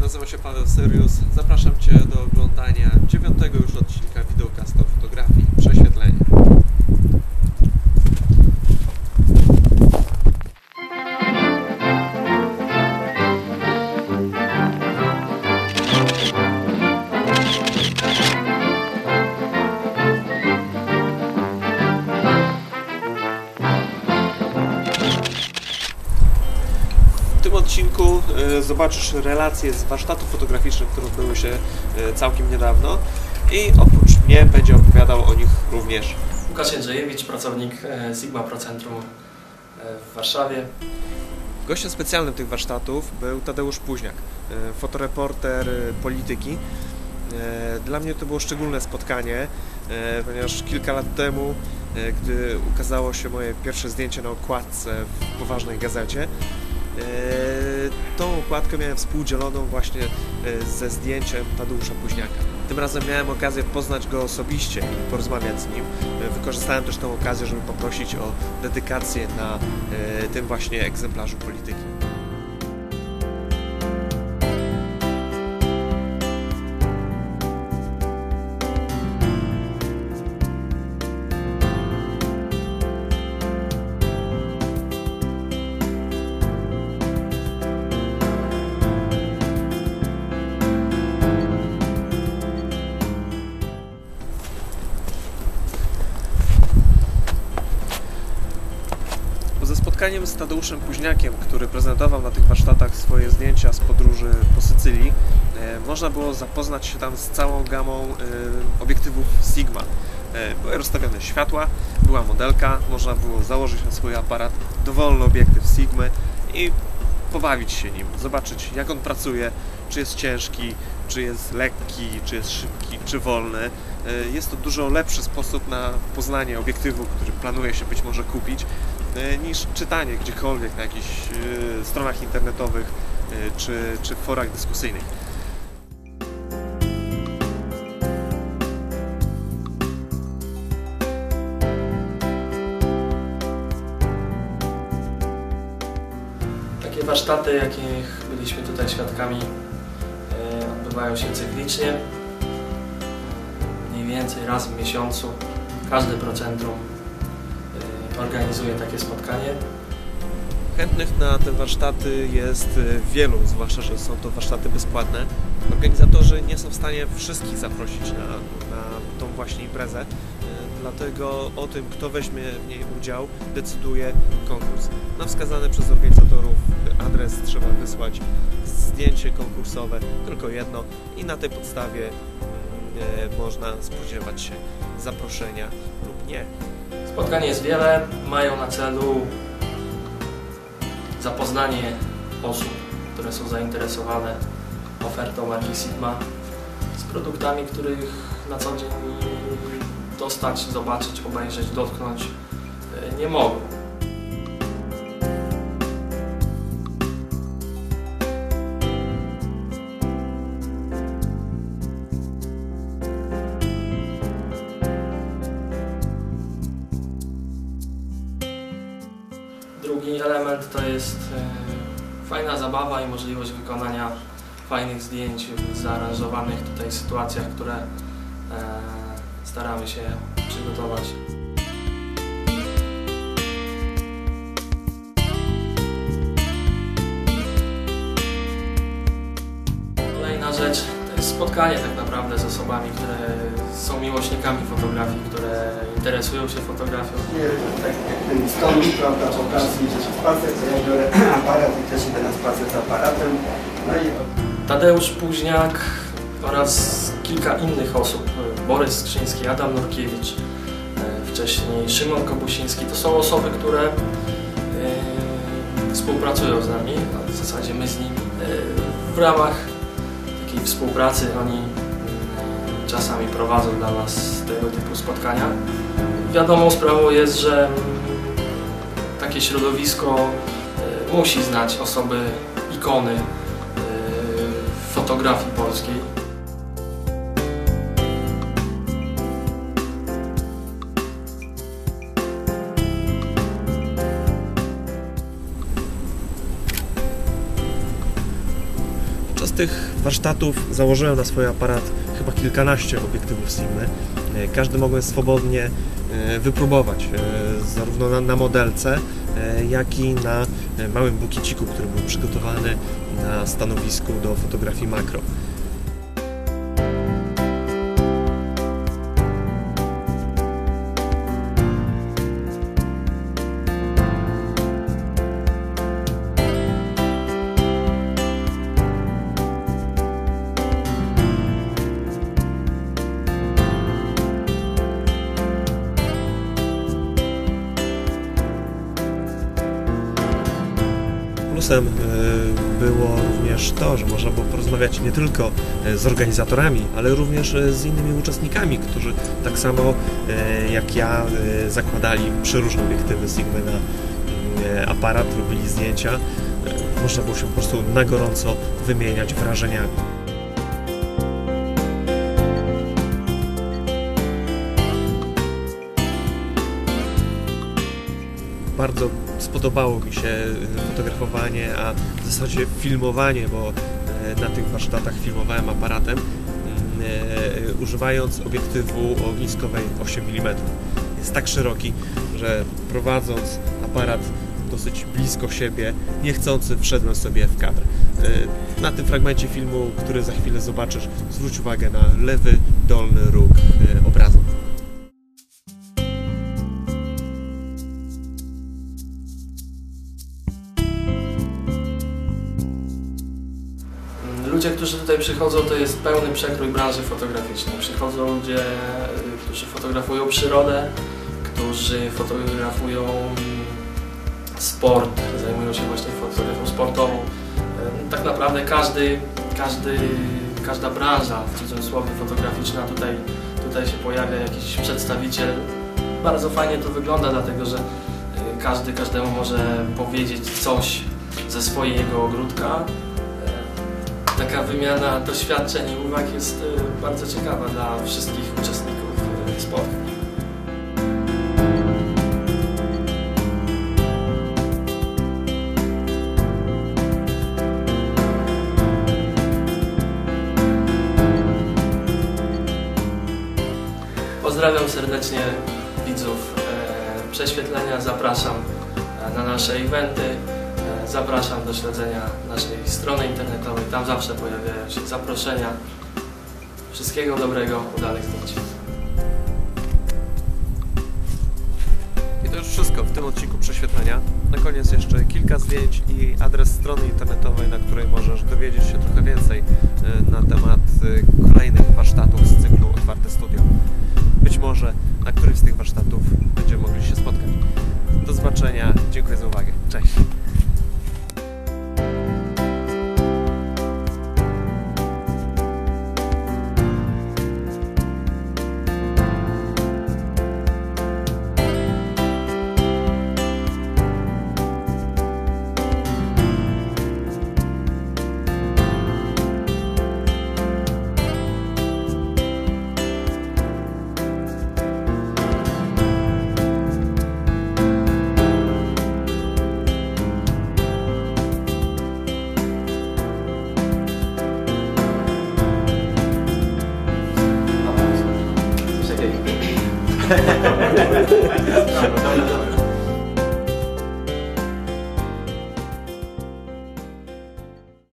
nazywam się Paweł Syrius. Zapraszam Cię do oglądania dziewiątego już odcinka wideokasta o fotografii Prześwietlenie. Zobaczysz relacje z warsztatów fotograficznych, które odbyły się e, całkiem niedawno i oprócz mnie będzie opowiadał o nich również Łukasz Jędrzejewicz, pracownik e, Sigma Pro Centrum e, w Warszawie. Gościem specjalnym tych warsztatów był Tadeusz Późniak, e, fotoreporter e, polityki. E, Dla mnie to było szczególne spotkanie, e, ponieważ kilka lat temu, e, gdy ukazało się moje pierwsze zdjęcie na okładce w poważnej gazecie, e, tą okładkę miałem współdzieloną właśnie e, ze zdjęciem Tadeusza Późniaka. Tym razem miałem okazję poznać go osobiście i porozmawiać z nim. E, Wykorzystałem też tę okazję, żeby poprosić o dedykację na e, tym właśnie egzemplarzu polityki. Ze spotkaniem z Tadeuszem Późniakiem, który prezentował na tych warsztatach swoje zdjęcia z podróży po Sycylii, e, można było zapoznać się tam z całą gamą e, obiektywów Sigma. E, Były rozstawione światła, była modelka, można było założyć na swój aparat dowolny obiektyw Sigmy i pobawić się nim, zobaczyć jak on pracuje, czy jest ciężki, czy jest lekki, czy jest szybki, czy wolny. Jest to dużo lepszy sposób na poznanie obiektywu, który planuje się być może kupić, niż czytanie gdziekolwiek na jakichś e, stronach internetowych e, czy, czy forach dyskusyjnych. Takie warsztaty, jakich byliśmy tutaj świadkami, e, odbywają się cyklicznie. Mniej więcej raz w miesiącu każde procentrum e, organizuje takie spotkanie. Chętnych na te warsztaty jest e, wielu, zwłaszcza, że są to warsztaty bezpłatne. Organizatorzy nie są w stanie wszystkich zaprosić na, na tą właśnie imprezę, e, dlatego o tym, kto weźmie w niej udział, decyduje konkurs. Na wskazany przez organizatorów adres trzeba wysłać zdjęcie konkursowe, tylko jedno i na tej podstawie e, można spodziewać się zaproszenia lub nie. Spotkań jest wiele, mają na celu zapoznanie osób, które są zainteresowane ofertą marki Sigma z produktami, których na co dzień dostać, zobaczyć, obejrzeć, dotknąć e, nie mogą. Drugi element to jest e, fajna zabawa i możliwość wykonania fajnych zdjęć w zaaranżowanych tutaj sytuacjach, które e, staramy się przygotować. Spotkanie tak naprawdę z osobami, które są miłośnikami fotografii, które interesują się fotografią. Nie, tak jak ten prawda, po pracy idzie się spacer, to ja biorę aparat i też idę na spacer z aparatem. No i Tadeusz Późniak oraz kilka innych osób, Borys Skrzyński, Adam Nurkiewicz, e, wcześniej Szymon Kobusiński, to są osoby, które e, współpracują z nami, a w zasadzie my z nimi. E, W ramach współpracy oni czasami prowadzą dla nas tego typu spotkania. Wiadomą sprawą jest, że takie środowisko e, musi znać osoby, ikony e, fotografii polskiej. Tych warsztatów założyłem na swój aparat chyba kilkanaście obiektywów Sigmy. E, Każdy mogłem swobodnie e, wypróbować, e, zarówno na, na modelce, jak i na małym bukieciku, który był przygotowany na stanowisku do fotografii makro. Plusem e, było również to, że można było porozmawiać nie tylko e, z organizatorami, ale również e, z innymi uczestnikami, którzy tak samo jak ja zakładali przeróżne obiektywy Sigmy na aparat, robili zdjęcia. Można było się po prostu na gorąco wymieniać wrażeniami. bardzo spodobało mi się e, fotografowanie, a w zasadzie filmowanie, bo e, na tych warsztatach filmowałem aparatem, e, używając obiektywu ogniskowej 8 mm. Jest tak szeroki, że prowadząc aparat dosyć blisko siebie, niechcący wszedłem sobie w kadr. Na tym fragmencie filmu, który za chwilę zobaczysz, zwróć uwagę na lewy dolny róg obrazu. Ludzie, którzy tutaj przychodzą, to jest pełny przekrój branży fotograficznej. Przychodzą ludzie, y, którzy fotografują przyrodę, którzy fotografują mm, sport, zajmują się właśnie fotografią sportową. Tak naprawdę każdy, każdy, każda branża, w cudzysłowie fotograficzna, tutaj, tutaj się pojawia jakiś przedstawiciel. Bardzo fajnie to wygląda, dlatego że y, każdy każdemu może powiedzieć coś ze swojego ogródka, taka wymiana doświadczeń i uwag jest e, bardzo ciekawa dla wszystkich uczestników e, spotkań. Pozdrawiam serdecznie widzów e, prześwietlenia, zapraszam na nasze eventy. Zapraszam do śledzenia naszej strony internetowej. Tam zawsze pojawiają się zaproszenia. Wszystkiego dobrego, udanych zdjęć. I to już wszystko w tym odcinku prześwietlenia. Na koniec jeszcze kilka zdjęć i adres strony internetowej, na której możesz dowiedzieć się trochę więcej e, na temat e, kolejnych warsztatów z cyklu Otwarte Studio. Być może na którymś z tych warsztatów będziemy mogli się spotkać. Do zobaczenia. Dziękuję za uwagę. Cześć. ハハハハ!